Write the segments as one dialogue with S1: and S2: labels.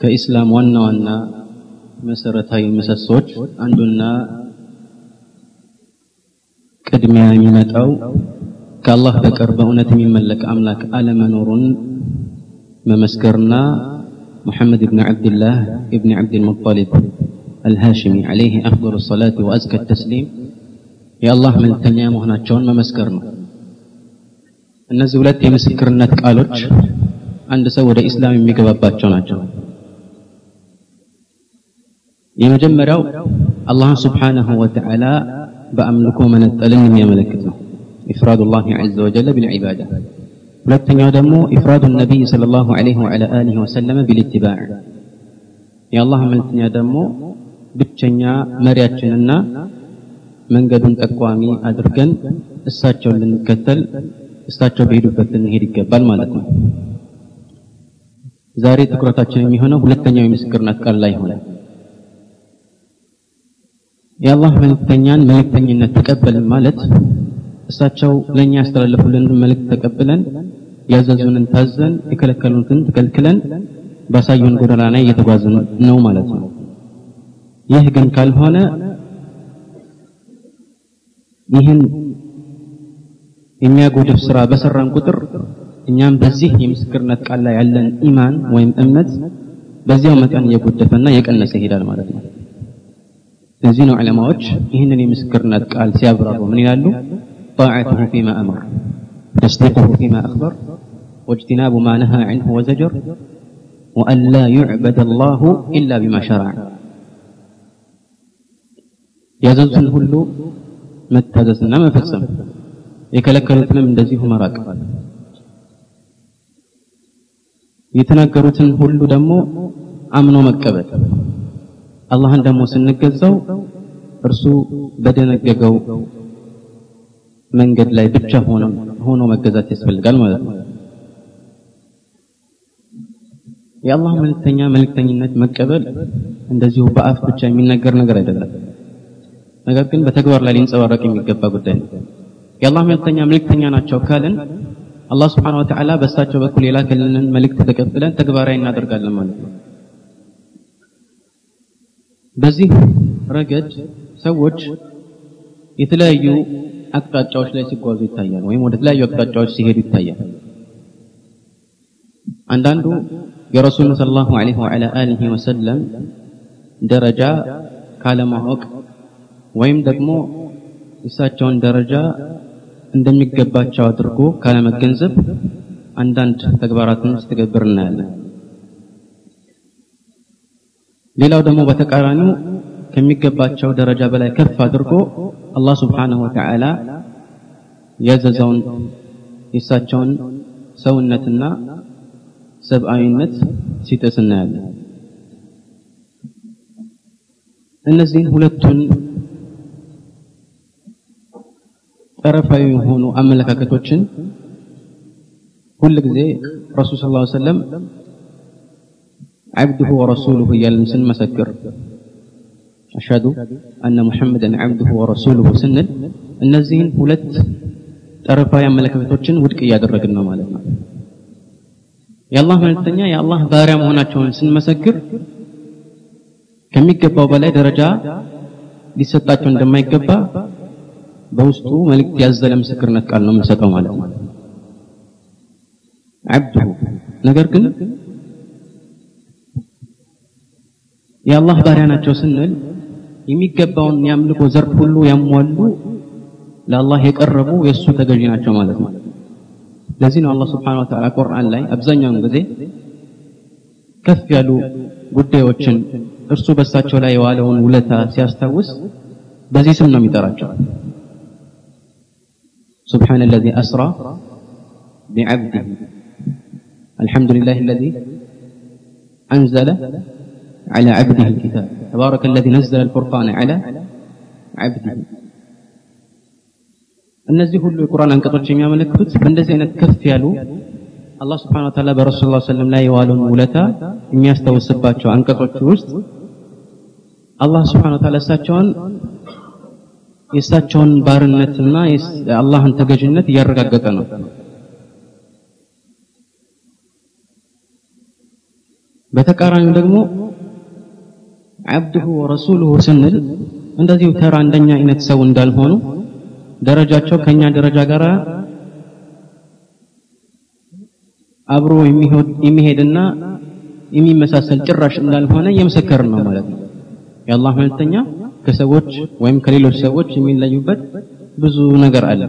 S1: ከኢስላም ዋና ዋና መሰረታዊ ምሰሶች አንዱና ቅድሚያ የሚመጣው ከአላህ በቀር በእውነት የሚመለክ አምላክ አለመኖሩን መመስከርና محمد بن عبد الله ابن عبد المطلب الهاشمي عليه أفضل الصلاة وأزكى التسليم يا الله من تنيا مهنا جون ما مسكرنا النزولات يمسكرنا قالوش عند سوى الإسلام ميقبابات جون جونات የመጀመሪያው አላህ ስብሓንሁ ወተዓላ በአምልኮ መነጠልን የሚያመለክት ነው። ኢፍራድ ላህ ዐዘ ወጀለ ቢልዒባዳ ሁለተኛው ደግሞ ኢፍራዱ ነቢይ صለ ላሁ ዐለይሂ ወዐላ አሊሂ ወሰለመ ቢልኢትባዕ የአላህ መልእክተኛ ደግሞ ብቸኛ መሪያችንና መንገዱን ጠቋሚ አድርገን እሳቸውን ልንከተል እሳቸው በሄዱበት ልንሄድ ይገባል ማለት ነው። ዛሬ ትኩረታችን የሚሆነው ሁለተኛው የምስክርነት ቃል ላይ ይሆናል የአላህ መልእክተኛን መልእክተኝነት ተቀበልን ማለት እሳቸው ለእኛ ያስተላለፉልን መልእክት ተቀብለን ያዘዙንን ታዘን የከለከሉትን ተከልክለን ባሳዩን ጎዳና ላይ እየተጓዝን ነው ማለት ነው። ይህ ግን ካልሆነ ይህን የሚያጎድፍ ስራ በሰራን ቁጥር እኛም በዚህ የምስክርነት ቃል ላይ ያለን ኢማን ወይም እምነት በዚያው መጠን እየጎደፈና እየቀነሰ ይሄዳል ማለት ነው ለዚህ ነው ዑለማዎች ይህንን የምስክርነት ቃል ሲያብራሩ ምን ይላሉ طاعته فيما أمر تصديقه فيما أخبر واجتناب ما نهى عنه وزجر وأن لا يعبد الله إلا بما شرع ያዘዙን ሁሉ መታዘዝና መፈጸም የከለከሉትንም እንደዚሁ መራቅ የተናገሩትን ሁሉ ደግሞ አምኖ መቀበል አላህን ደግሞ ስንገዛው እርሱ በደነገገው መንገድ ላይ ብቻ ሆኖ መገዛት ያስፈልጋል ማለት ነው። የአላህ መልእክተኛ መልእክተኝነት መቀበል እንደዚሁ በአፍ ብቻ የሚነገር ነገር አይደለም። ነገር ግን በተግባር ላይ ሊንጸባረቅ የሚገባ ጉዳይ ነው። የአላህ መልእክተኛ መልእክተኛ ናቸው ካልን አላህ ስብሓን ወተዓላ በእሳቸው በኩል የላከልንን መልእክት ተቀብለን ተግባራዊ እናደርጋለን ማለት ነው በዚህ ረገድ ሰዎች የተለያዩ አቅጣጫዎች ላይ ሲጓዙ ይታያል ወይም ወደ ተለያዩ አቅጣጫዎች ሲሄዱ ይታያል አንዳንዱ የረሱልን ስለ ላሁ ለ ወላ አሊህ ወሰለም ደረጃ ካለማወቅ ወይም ደግሞ የእሳቸውን ደረጃ እንደሚገባቸው አድርጎ ካለመገንዘብ አንዳንድ ተግባራትን ሲተገብር እናያለን ሌላው ደግሞ በተቃራኒው ከሚገባቸው ደረጃ በላይ ከፍ አድርጎ አላህ ስብሓንሁ ወተዓላ ያዘዘውን የእሳቸውን ሰውነትና ሰብአዊነት ሲጥስ እናያለን። እነዚህን ሁለቱን ጠረፋዊ የሆኑ አመለካከቶችን ሁል ጊዜ ረሱል ስ ሰለም عبده ورسوله እያልን ስንመሰክር አሽሀዱ አነ ሙሐመድን ዓብዱሁ ወረሱሉሁ ስንል እነዚህን ሁለት ጠረፋዊ አመለካከቶችን ውድቅ እያደረግን ነው ማለት ነው የአላህ መልእክተኛ የአላህ ባሪያ መሆናቸውን ስንመሰክር ከሚገባው በላይ ደረጃ ሊሰጣቸው እንደማይገባ በውስጡ መልእክት ያዘለ ምስክርነት ቃል ነው የምንሰጠው ማለት ነው ዓብዱሁ ነገር ግን የአላህ ባሪያ ናቸው ስንል የሚገባውን የአምልኮ ዘርፍ ሁሉ ያሟሉ ለአላህ የቀረቡ የእሱ ተገዢ ናቸው ማለት ነው ለዚህ ነው አላህ ስብሓን ወተዓላ ቁርአን ላይ አብዛኛውን ጊዜ ከፍ ያሉ ጉዳዮችን እርሱ በሳቸው ላይ የዋለውን ውለታ ሲያስታውስ በዚህ ስም ነው የሚጠራቸው سبحان الذي أسرى بعبده الحمد لله الذي أنزل على عبده الكتاب تبارك الذي نزل الفرقان على عبده እነዚህ ሁሉ የቁርአን አንቀጾች የሚያመለክቱት በእንደዚህ አይነት ከፍ ያሉ አላህ ስብሐነሁ ወተዓላ በረሱል ላ ሰለም ላይ የዋለውን ውለታ የሚያስታውስባቸው አንቀጾች ውስጥ አላህ ስብሐነሁ ወተዓላ እሳቸውን የእሳቸውን ባርነትና የአላህን ተገዥነት እያረጋገጠ ነው። በተቃራኒው ደግሞ አብዱሁ ወረሱሉሁ ስንል እንደዚሁ ተራ እንደኛ አይነት ሰው እንዳልሆኑ ደረጃቸው ከኛ ደረጃ ጋር አብሮ የሚሄድና የሚመሳሰል ጭራሽ እንዳልሆነ የመሰከር ነው ማለት ነው። የአላህ መልእክተኛ ከሰዎች ወይም ከሌሎች ሰዎች የሚለዩበት ብዙ ነገር አለ።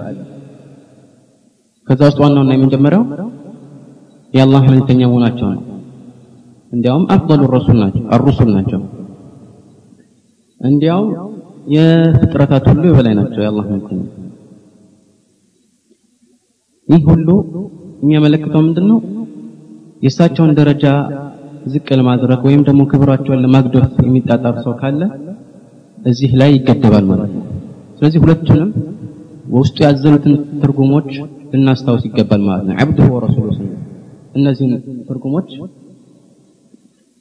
S1: ከዛ ውስጥ ዋናውና የመጀመሪያው የአላህ መልእክተኛ መሆናቸው ነው። እንዲያውም አፍضل الرسول ናቸው الرسل ናቸው። እንዲያውም የፍጥረታት ሁሉ የበላይ ናቸው የአላህ መልእክተኛ። ይህ ሁሉ የሚያመለክተው ምንድነው? የእሳቸውን ደረጃ ዝቅ ለማድረግ ወይም ደግሞ ክብራቸውን ለማግደፍ የሚጣጣር ሰው ካለ እዚህ ላይ ይገደባል ማለት ነው። ስለዚህ ሁለቱንም በውስጡ ያዘሉትን ትርጉሞች ልናስታውስ ይገባል ማለት ነው። አብዱሁ ወረሱሉ ስንል እነዚህን ትርጉሞች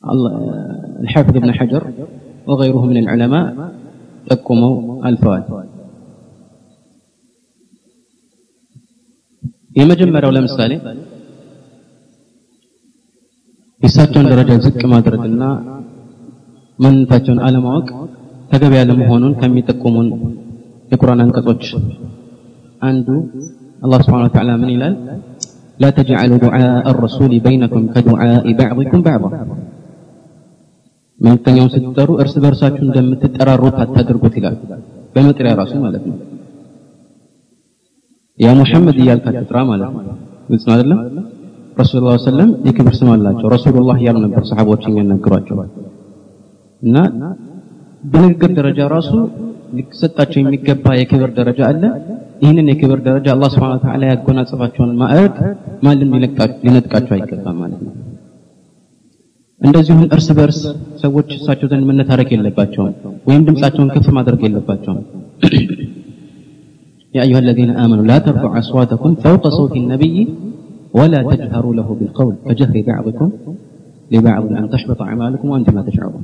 S1: الحافظ ابن حجر وغيره من العلماء ጠቁመው አልፈዋል። የመጀመሪያው ለምሳሌ የእሳቸውን ደረጃ ዝቅ ማድረግና ማንነታቸውን አለማወቅ ተገቢ ያለመሆኑን ከሚጠቁሙን የቁርአን አንቀጾች አንዱ አላህ ስብሐነ ወተዓላ ምን ይላል? لا تجعلوا دعاء الرسول بينكم كدعاء بعضكم بعضا መልእክተኛውን ስትጠሩ እርስ በርሳችሁ እንደምትጠራሩት አታድርጉት ይላል። በመጥሪያ ራሱ ማለት ነው። ያ ሙሐመድ እያልክ አትጥራ ማለት ነው። ግልጽ ነው አይደለም? ረሱል ላ ሰለም የክብር ስም አላቸው። ረሱሉላህ እያሉ ነበር ሰሓቦች የሚያናግሯቸው እና በንግግር ደረጃ ራሱ ሊሰጣቸው የሚገባ የክብር ደረጃ አለ። ይህንን የክብር ደረጃ አላህ ስብሐነ ወተዓላ ያጎናጸፋቸውን ማዕረግ ማንም ሊነጥቃቸው አይገባም እንደዚሁም እርስ በርስ ሰዎች እሳቸው ዘንድ መነታረክ የለባቸውም ወይም ድምፃቸውን ከፍ ማድረግ የለባቸውም። يا أيها الذين آمنوا لا ترفعوا أصواتكم فوق صوت النبي ولا تجهروا له بالقول كجهر بعضكم لبعض أن تحبط أعمالكم وأنتم لا تشعرون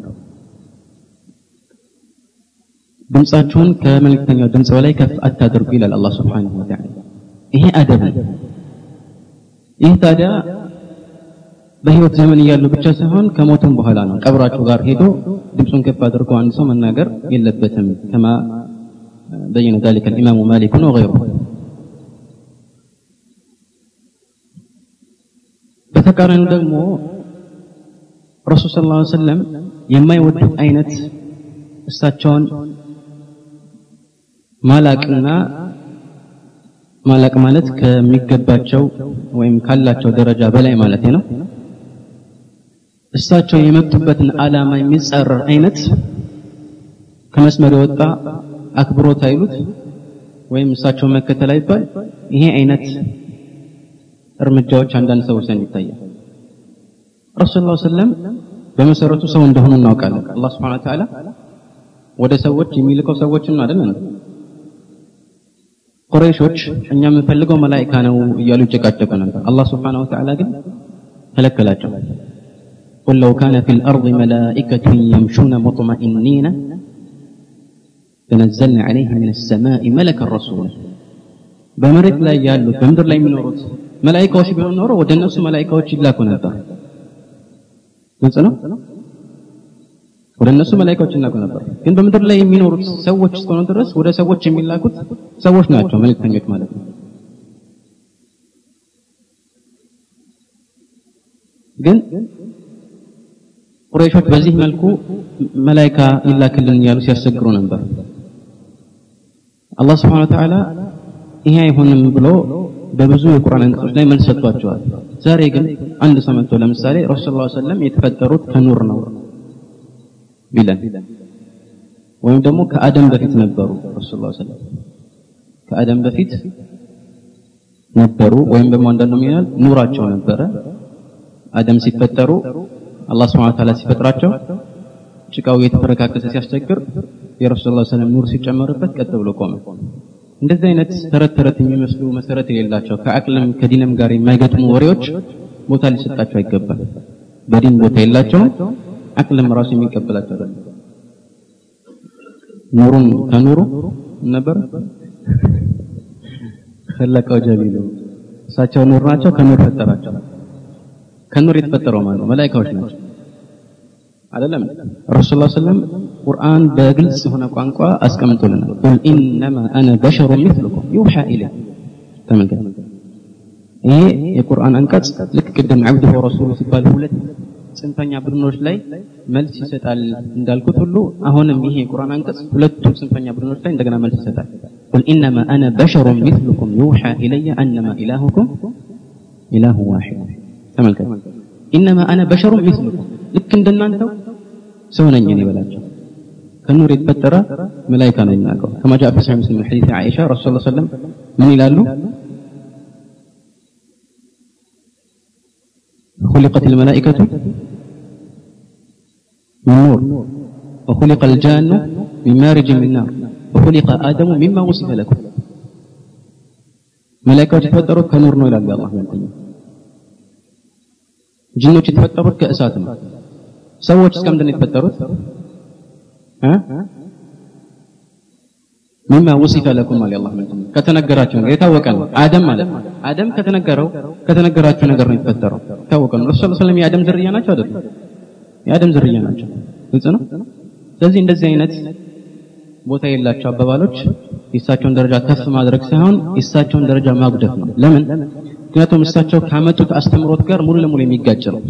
S1: ድምፃችሁን ከመልእክተኛው ድምፅ በላይ ከፍ አታድርጉ ይላል አላህ ስብሓንሁ ወተዓላ። ይሄ አደብ ነው። ይህ ታዲያ በህይወት ዘመን እያሉ ብቻ ሳይሆን ከሞቱም በኋላ ነው። ቀብራቸው ጋር ሄዶ ድምፁን ከፍ አድርጎ አንድ ሰው መናገር የለበትም። ከማ በየነ ذلك الإمام مالك وغيره በተቃራኒው ደግሞ ረሱል ሰለላሁ ዐለይሂ ወሰለም የማይወዱት አይነት እሳቸውን ማላቅና ማላቅ ማለት ከሚገባቸው ወይም ካላቸው ደረጃ በላይ ማለት ነው። እሳቸው የመጡበትን ዓላማ የሚጻረር አይነት ከመስመር የወጣ አክብሮት አይሉት ወይም እሳቸው መከተል አይባል። ይሄ አይነት እርምጃዎች አንዳንድ ሰዎች ዘንድ ይታያል። ረሱል ላ ሰለም በመሰረቱ ሰው እንደሆኑ እናውቃለን። አላህ ስብሐነ ወተዓላ ወደ ሰዎች የሚልከው ሰዎችን አይደል? ቁረይሾች እኛ የምንፈልገው መላኢካ ነው እያሉ ይጨቃጨቁ ነበር። አላህ ስብሐነ ወተዓላ ግን ከለከላቸው። قل لو كان في الأرض ملائكة يمشون مطمئنين لنزلنا عليهم من السماء ملكا رسولا በመሬት ላይ ያሉት በምድር ላይ የሚኖሩት መላኢካዎች ቢሆኑ ኖሮ ወደ እነሱ መላኢካዎች ይላኩ ነበር። ግልጽ ነው። ወደ እነሱ መላኢካዎች ይላኩ ነበር። ግን በምድር ላይ የሚኖሩት ሰዎች እስከሆኑ ድረስ ወደ ሰዎች የሚላኩት ሰዎች ናቸው፣ መልእክተኞች ማለት ነው። ግን ቁረይሾች በዚህ መልኩ መላኢካ ይላክልን እያሉ ሲያስቸግሩ ነበር። አላህ ስብሐነሁ ወተዓላ ይሄ አይሆንም ብሎ በብዙ የቁርአን አንቀጾች ላይ መልስ ሰጥቷቸዋል። ዛሬ ግን አንድ ሰው መጥቶ ለምሳሌ ረሱል ዐለይሂ ወሰለም የተፈጠሩት ከኑር ነው ቢለን ወይም ደግሞ ከአደም በፊት ነበሩ ረሱል ዐለይሂ ወሰለም ከአደም በፊት ነበሩ ወይም ደግሞ አንዳንዱ ይላል ኑራቸው ነበረ አደም ሲፈጠሩ አላህ ስብሐ ወተዓላ ሲፈጥራቸው ጭቃው እየተፈረካከሰ ሲያስቸግር የረሱል ሰለላሁ ዐለይሂ ኑር ሲጨመርበት ቀጥ ብሎ ቆመ። እንደዚህ አይነት ተረት ተረት የሚመስሉ መሰረት የሌላቸው ከአቅልም ከዲንም ጋር የማይገጥሙ ወሬዎች ቦታ ሊሰጣቸው አይገባል። በዲን ቦታ የላቸውም። አቅልም ራሱ የሚቀበላቸው አይደለም። ኑሩን ከኑሩ ነበር ከለቀው ጀቢሉ እሳቸው ኑር ናቸው ከኑር ፈጠራቸው ከኑር የተፈጠረው ማለት ነው መላእክቶች ናቸው አይደለም። ረሱል ላ ሰለም ቁርአን በግልጽ የሆነ ቋንቋ አስቀምጦልናል። ቁል ኢነማ አነ በሸሩ ሚስሉኩም ዩሓ ኢለይ። ተመልከት፣ ይሄ የቁርአን አንቀጽ ልክ ቅድም አብዱ ወረሱሉ ሲባል ሁለት ጽንፈኛ ቡድኖች ላይ መልስ ይሰጣል እንዳልኩት ሁሉ አሁንም ይሄ የቁርአን አንቀጽ ሁለቱ ጽንፈኛ ቡድኖች ላይ እንደገና መልስ ይሰጣል። ቁል ኢነማ አነ በሸሩ ሚስሉኩም ዩሓ ኢለየ አነማ ኢላሁኩም ኢላሁ ዋሒድ። ተመልከት፣ ኢነማ አነ በሸሩ ሚስሉኩም ልክ እንደናንተው ሰው ነኝ እኔ በላቸው። ከኑር የተፈጠረ መላኢካ ነው የሚናቀው። ከማ ጃአ ፊ ሰሒህ ሙስሊም ሐዲስ ዓኢሻ ረሱል ሰለም ምን ይላሉ? خلقت الملائكة من نور وخلق الجان من مارج من نار وخلق آدم مما وصف لكم ملائكة የተፈጠሩት ከኑር ነው ይላል አላህ መልእክተኛ። ጅኖች የተፈጠሩት ከእሳት ነው። ሰዎች እስከምንድን ነው የተፈጠሩት? ሚማ ወሲፈ ለኩም አለ አላህ ከተነገራቸው ነገር የታወቀ ነው። አደም ማለት አደም ከተነገረው ከተነገራቸው ነገር ነው የተፈጠረው። የታወቀ ነው። ረሱል ሰለላሁ የአደም ዝርያ ናቸው አይደለም? የአደም ዝርያ ናቸው። ግልጽ ነው። ስለዚህ እንደዚህ አይነት ቦታ የላቸው አባባሎች የእሳቸውን ደረጃ ከፍ ማድረግ ሳይሆን የእሳቸውን ደረጃ ማጉደፍ ነው። ለምን? ምክንያቱም እሳቸው ካመጡት አስተምሮት ጋር ሙሉ ለሙሉ የሚጋጭ ነው።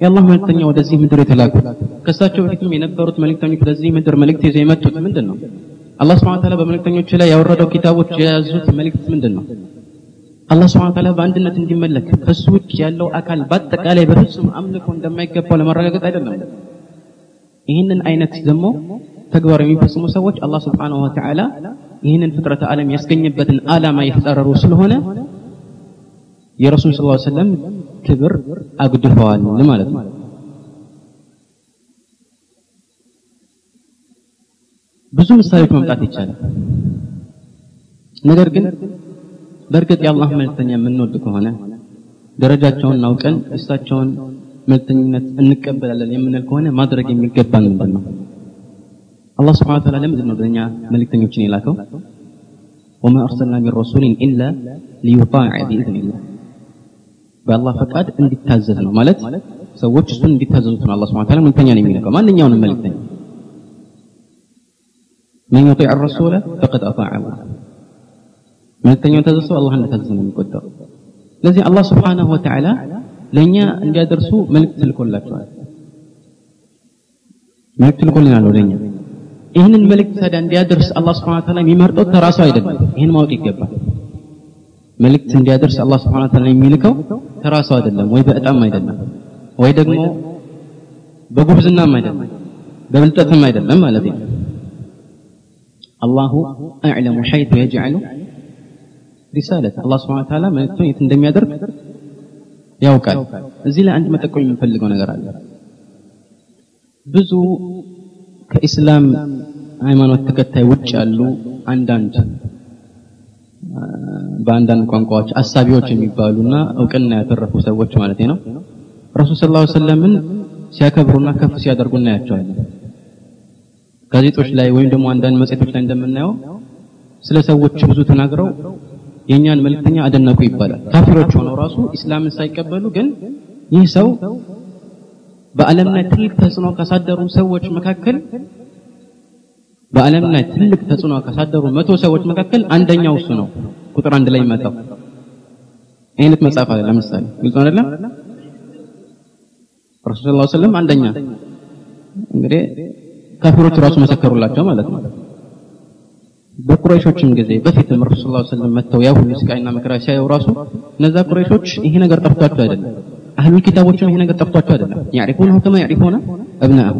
S1: የአላህ መልእክተኛ ወደዚህ ምድር የተላኩት ከእሳቸው በፊትም የነበሩት መልእክተኞች ወደዚህ ምድር መልእክት ይዘው የመጡት ምንድን ነው? አላህ ስብሐ ወተዓላ በመልእክተኞች ላይ ያወረደው ኪታቦች የያዙት መልእክት ምንድን ነው? አላህ ስብሐ ወተዓላ በአንድነት እንዲመለክ ከሱ ውጭ ያለው አካል በአጠቃላይ በፍጹም አምልኮ እንደማይገባው ለማረጋገጥ አይደለም። ይህንን አይነት ደግሞ ተግባር የሚፈጽሙ ሰዎች አላህ ስብሐነሁ ወተዓላ ይህንን ፍጥረተ ዓለም ያስገኘበትን ዓላማ የተጻረሩ ስለሆነ የረሱል ዐለይሂ ወሰለም ክብር አጉድፈዋል ማለት ነው። ብዙ ምሳሌዎች ማምጣት ይቻላል። ነገር ግን በእርግጥ የአላህ መልእክተኛ የምንወድ ከሆነ ደረጃቸውን አውቀን እሳቸውን መልእክተኝነት እንቀበላለን የምንል ከሆነ ማድረግ የሚገባን ምንድን ነው? አላህ ስብሐነ ወተዓላ ለምንድን ነው ለእኛ መልእክተኞችን የላከው? ወማ አርሰልና ሚን ረሱሊን ኢላ ሊዩጣዕ ቢኢዝኒላህ በአላህ ፈቃድ እንዲታዘዝ ነው ማለት ሰዎች እሱን እንዲታዘዙት ነው አላህ ስብሐነ ወተዓላ መልእክተኛ ነው የሚልከው ማንኛውንም መልእክተኛ من يطيع الرسول فقد أطاع الله መልእክተኛውን ታዘዘው አላህ እንደታዘዘ ነው የሚቆጠረው ስለዚህ አላህ ስብሓንሁ ወተዓላ ለእኛ እንዲያደርሱ መልእክት ልኮላቸዋል መልእክት ልኮልናል ወደኛ ይህንን መልእክት ታዲያ እንዲያደርስ አላህ ስብሓን ወተዓላ የሚመርጠው ተራሱ አይደለም ይህን ማወቅ ይገባል መልእክት እንዲያደርስ አላህ ስብሓን ወተዓላ የሚልከው ተራሱ አይደለም ወይ በእጣም አይደለም ወይ ደግሞ በጉብዝናም አይደለም በብልጠትም አይደለም ማለት ነው አላሁ አዕለሙ ሐይቱ የጅዐሉ ሪሳለት አላህ ስብሐነ ወተዓላ መልእክቱን የት እንደሚያደርግ ያውቃል። እዚህ ላይ አንድ መጠቆም የምንፈልገው ነገር አለ። ብዙ ከኢስላም ሃይማኖት ተከታይ ውጭ ያሉ አንዳንድ በአንዳንድ ቋንቋዎች አሳቢዎች የሚባሉና እውቅና ያተረፉ ሰዎች ማለት ነው ረሱል ሰለላሁ ዐለይሂ ወሰለምን ሲያከብሩና ከፍ ሲያደርጉ እናያቸዋለን። ጋዜጦች ላይ ወይም ደግሞ አንዳንድ መጽሔቶች ላይ እንደምናየው ስለ ሰዎች ብዙ ተናግረው የእኛን መልእክተኛ አደነቁ ይባላል። ካፊሮች ሆነው ራሱ ኢስላምን ሳይቀበሉ ግን ይህ ሰው በዓለም ላይ ትልቅ ተጽዕኖ ካሳደሩ ሰዎች መካከል በዓለም ላይ ትልቅ ተጽዕኖ ካሳደሩ መቶ ሰዎች መካከል አንደኛው እሱ ነው። ቁጥር አንድ ላይ ይመጣው አይነት መጽሐፍ አለ። ለምሳሌ ግልጽ አይደለም? ረሱል ሰለላሁ ዐለይሂ አንደኛ እንግዲህ ካፊሮች ራሱ መሰከሩላቸው ማለት ነው። በቁረይሾችም ጊዜ በፊትም ረሱል ሰለላሁ ዐለይሂ ወሰለም መጥተው ያ ሁሉ ስቃይና መከራ ሲያዩ ራሱ እነዛ ቁረይሾች ይሄ ነገር ጠፍቷቸው አይደለም፣ አህሉል ኪታቦችም ይሄ ነገር ጠፍቷቸው አይደለም። ያዕሪፉነሁ ከማ ያዕሪፉነ አብናአሁ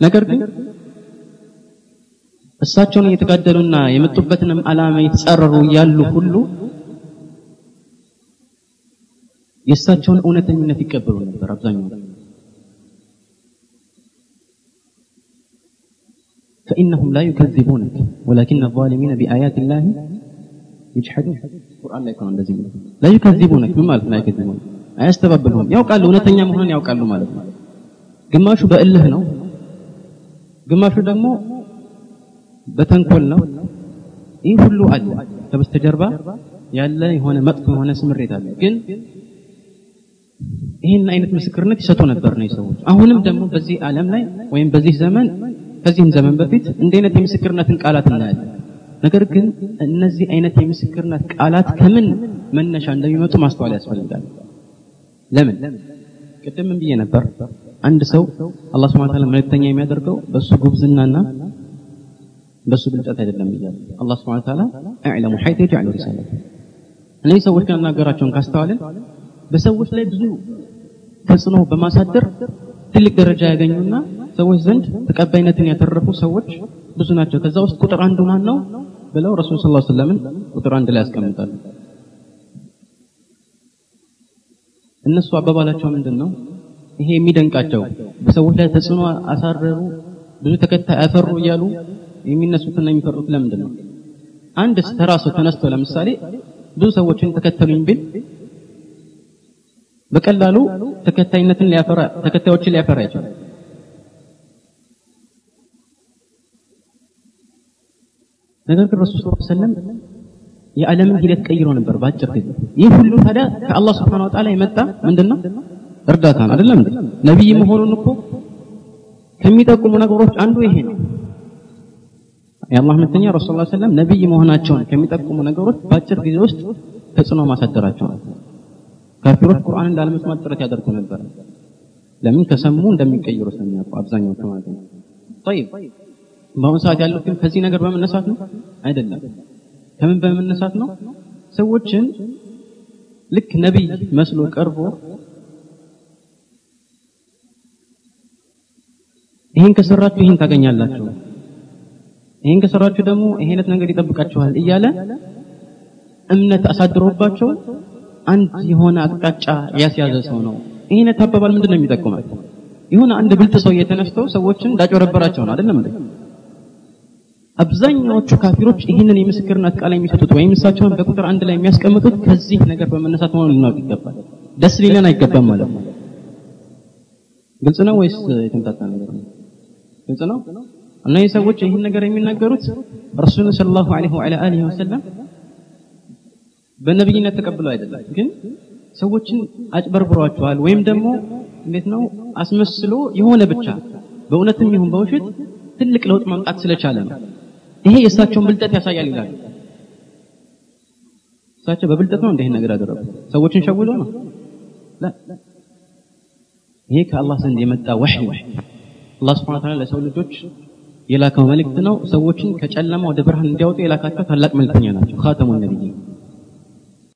S1: ነገር ግን እሳቸውን እየተጋደሉና የመጡበትንም ዓላማ የተጸረሩ እያሉ ሁሉ የእሳቸውን እውነተኝነት ይቀበሉ ነበር አብዛኛው። فإنهم لا يكذبونك ولكن الظالمين بآيات الله يجحدون القرآن لا يكون عندهم لا يكذبونك مما لا يكذبون أيش تبب لهم يوقع له نتنيا مهون يوقع له مالك قماشو بقل لهنا دمو በተንኮል ነው? ይህ ሁሉ አለ። ከበስተጀርባ ያለ የሆነ መጥፎ የሆነ ስምሬት አለ። ግን ይህን አይነት ምስክርነት ይሰጡ ነበር ነው ሰዎች አሁንም ደግሞ በዚህ ዓለም ላይ ወይም በዚህ ዘመን ከዚህም ዘመን በፊት እንዲህ አይነት የምስክርነትን ቃላት እናያለን። ነገር ግን እነዚህ አይነት የምስክርነት ቃላት ከምን መነሻ እንደሚመጡ ማስተዋል ያስፈልጋል። ለምን? ቅድም ብዬ ነበር። አንድ ሰው አላህ Subhanahu Ta'ala መልእክተኛ የሚያደርገው በሱ ጉብዝናና በሱ ብልጠት አይደለም ይላል። አላህ Subhanahu Ta'ala አዕለሙ ሐይት የጀዐሉ ሪሳለት እነዚህ ሰዎች ከናገራቸውን ካስተዋልን በሰዎች ላይ ብዙ ተጽዕኖ በማሳደር ትልቅ ደረጃ ያገኙና ሰዎች ዘንድ ተቀባይነትን ያተረፉ ሰዎች ብዙ ናቸው። ከዛ ውስጥ ቁጥር አንዱ ማን ነው ብለው ረሱል ዐለይሂ ወሰለም ቁጥር አንድ ላይ ያስቀምጣሉ። እነሱ አባባላቸው ምንድን ነው ይሄ የሚደንቃቸው በሰዎች ላይ ተጽዕኖ አሳረሩ ብዙ ተከታይ አፈሩ እያሉ የሚነሱትና የሚፈሩት ለምንድን ነው? አንድ ተራ ሰው ተነስቶ ለምሳሌ ብዙ ሰዎችን ተከተሉኝ ቢል በቀላሉ ተከታይነትን ሊያፈራ ተከታዮችን ሊያፈራ ይችላል። ነገር ግን ረሱል ሰለላሁ ዐለይሂ የዓለምን ሂደት ቀይሮ ነበር በአጭር ጊዜ። ይህ ሁሉ ታዲያ ከአላህ Wa Ta'ala የመጣ ምንድነው እርዳታ ነው አይደለም ነብይ መሆኑን እኮ ከሚጠቁሙ ነገሮች አንዱ ይሄ ነው የአላህ መልክተኛ ረሱል ላ ሰለም ነቢይ መሆናቸውን ከሚጠቁሙ ነገሮች በአጭር ጊዜ ውስጥ ተጽዕኖ ማሳደራቸው ካፊሮች ቁርአን እንዳለመስማት ጥረት ያደርጉ ነበር። ለምን? ከሰሙ እንደሚቀይሩ ስለሚያውቁ አብዛኛዎቹ ማለት ነው። ጠይብ። በአሁኑ ሰዓት ያለው ግን ከዚህ ነገር በመነሳት ነው? አይደለም። ከምን በመነሳት ነው? ሰዎችን ልክ ነቢይ መስሎ ቀርቦ ይህን ከሰራችሁ ይህን ታገኛላችሁ። ይሄን ከሰራችሁ ደግሞ ይሄ ነገር ይጠብቃችኋል እያለ እምነት አሳድሮባቸው አንድ የሆነ አቅጣጫ ያስያዘ ሰው ነው። አይነት አባባል ምንድን ነው የሚጠቁመው? የሆነ አንድ ብልጥ ሰው እየተነስተው ሰዎችን እንዳጨረበራቸው ነው አይደለም እንዴ? አብዛኛዎቹ ካፊሮች ይህንን የምስክርነት ቃል የሚሰጡት ወይም እሳቸውን በቁጥር አንድ ላይ የሚያስቀምጡት ከዚህ ነገር በመነሳት መሆኑን ልናውቅ ይገባል። ደስ ሊለን አይገባም ማለት ነው። ግልጽ ነው ወይስ የተምታታ ነገር ነው? ግልጽ ነው እነዚህ ሰዎች ይህን ነገር የሚናገሩት ረሱል ሰለላሁ ዐለይሂ ወዐላ አሊሂ ወሰለም በነብይነት ተቀብለው አይደለም ግን ሰዎችን አጭበርብሯቸዋል ወይም ደግሞ እንዴት ነው አስመስሎ የሆነ ብቻ በእውነትም ይሁን በውሸት ትልቅ ለውጥ ማምጣት ስለቻለ ነው። ይሄ የእሳቸውን ብልጠት ያሳያል ይላሉ። እሳቸው በብልጠት ነው እንዲህ ነገር ያደረጉት? ሰዎችን ሸውዶ ነው? ይሄ ከአላህ ዘንድ የመጣ ወህይ አላህ Ta'ala ለሰው ልጆች የላከው መልእክት ነው። ሰዎችን ከጨለማ ወደ ብርሃን እንዲያወጡ የላካቸው ታላቅ መልእክተኛ ናቸው። ኻተሙ ነብይ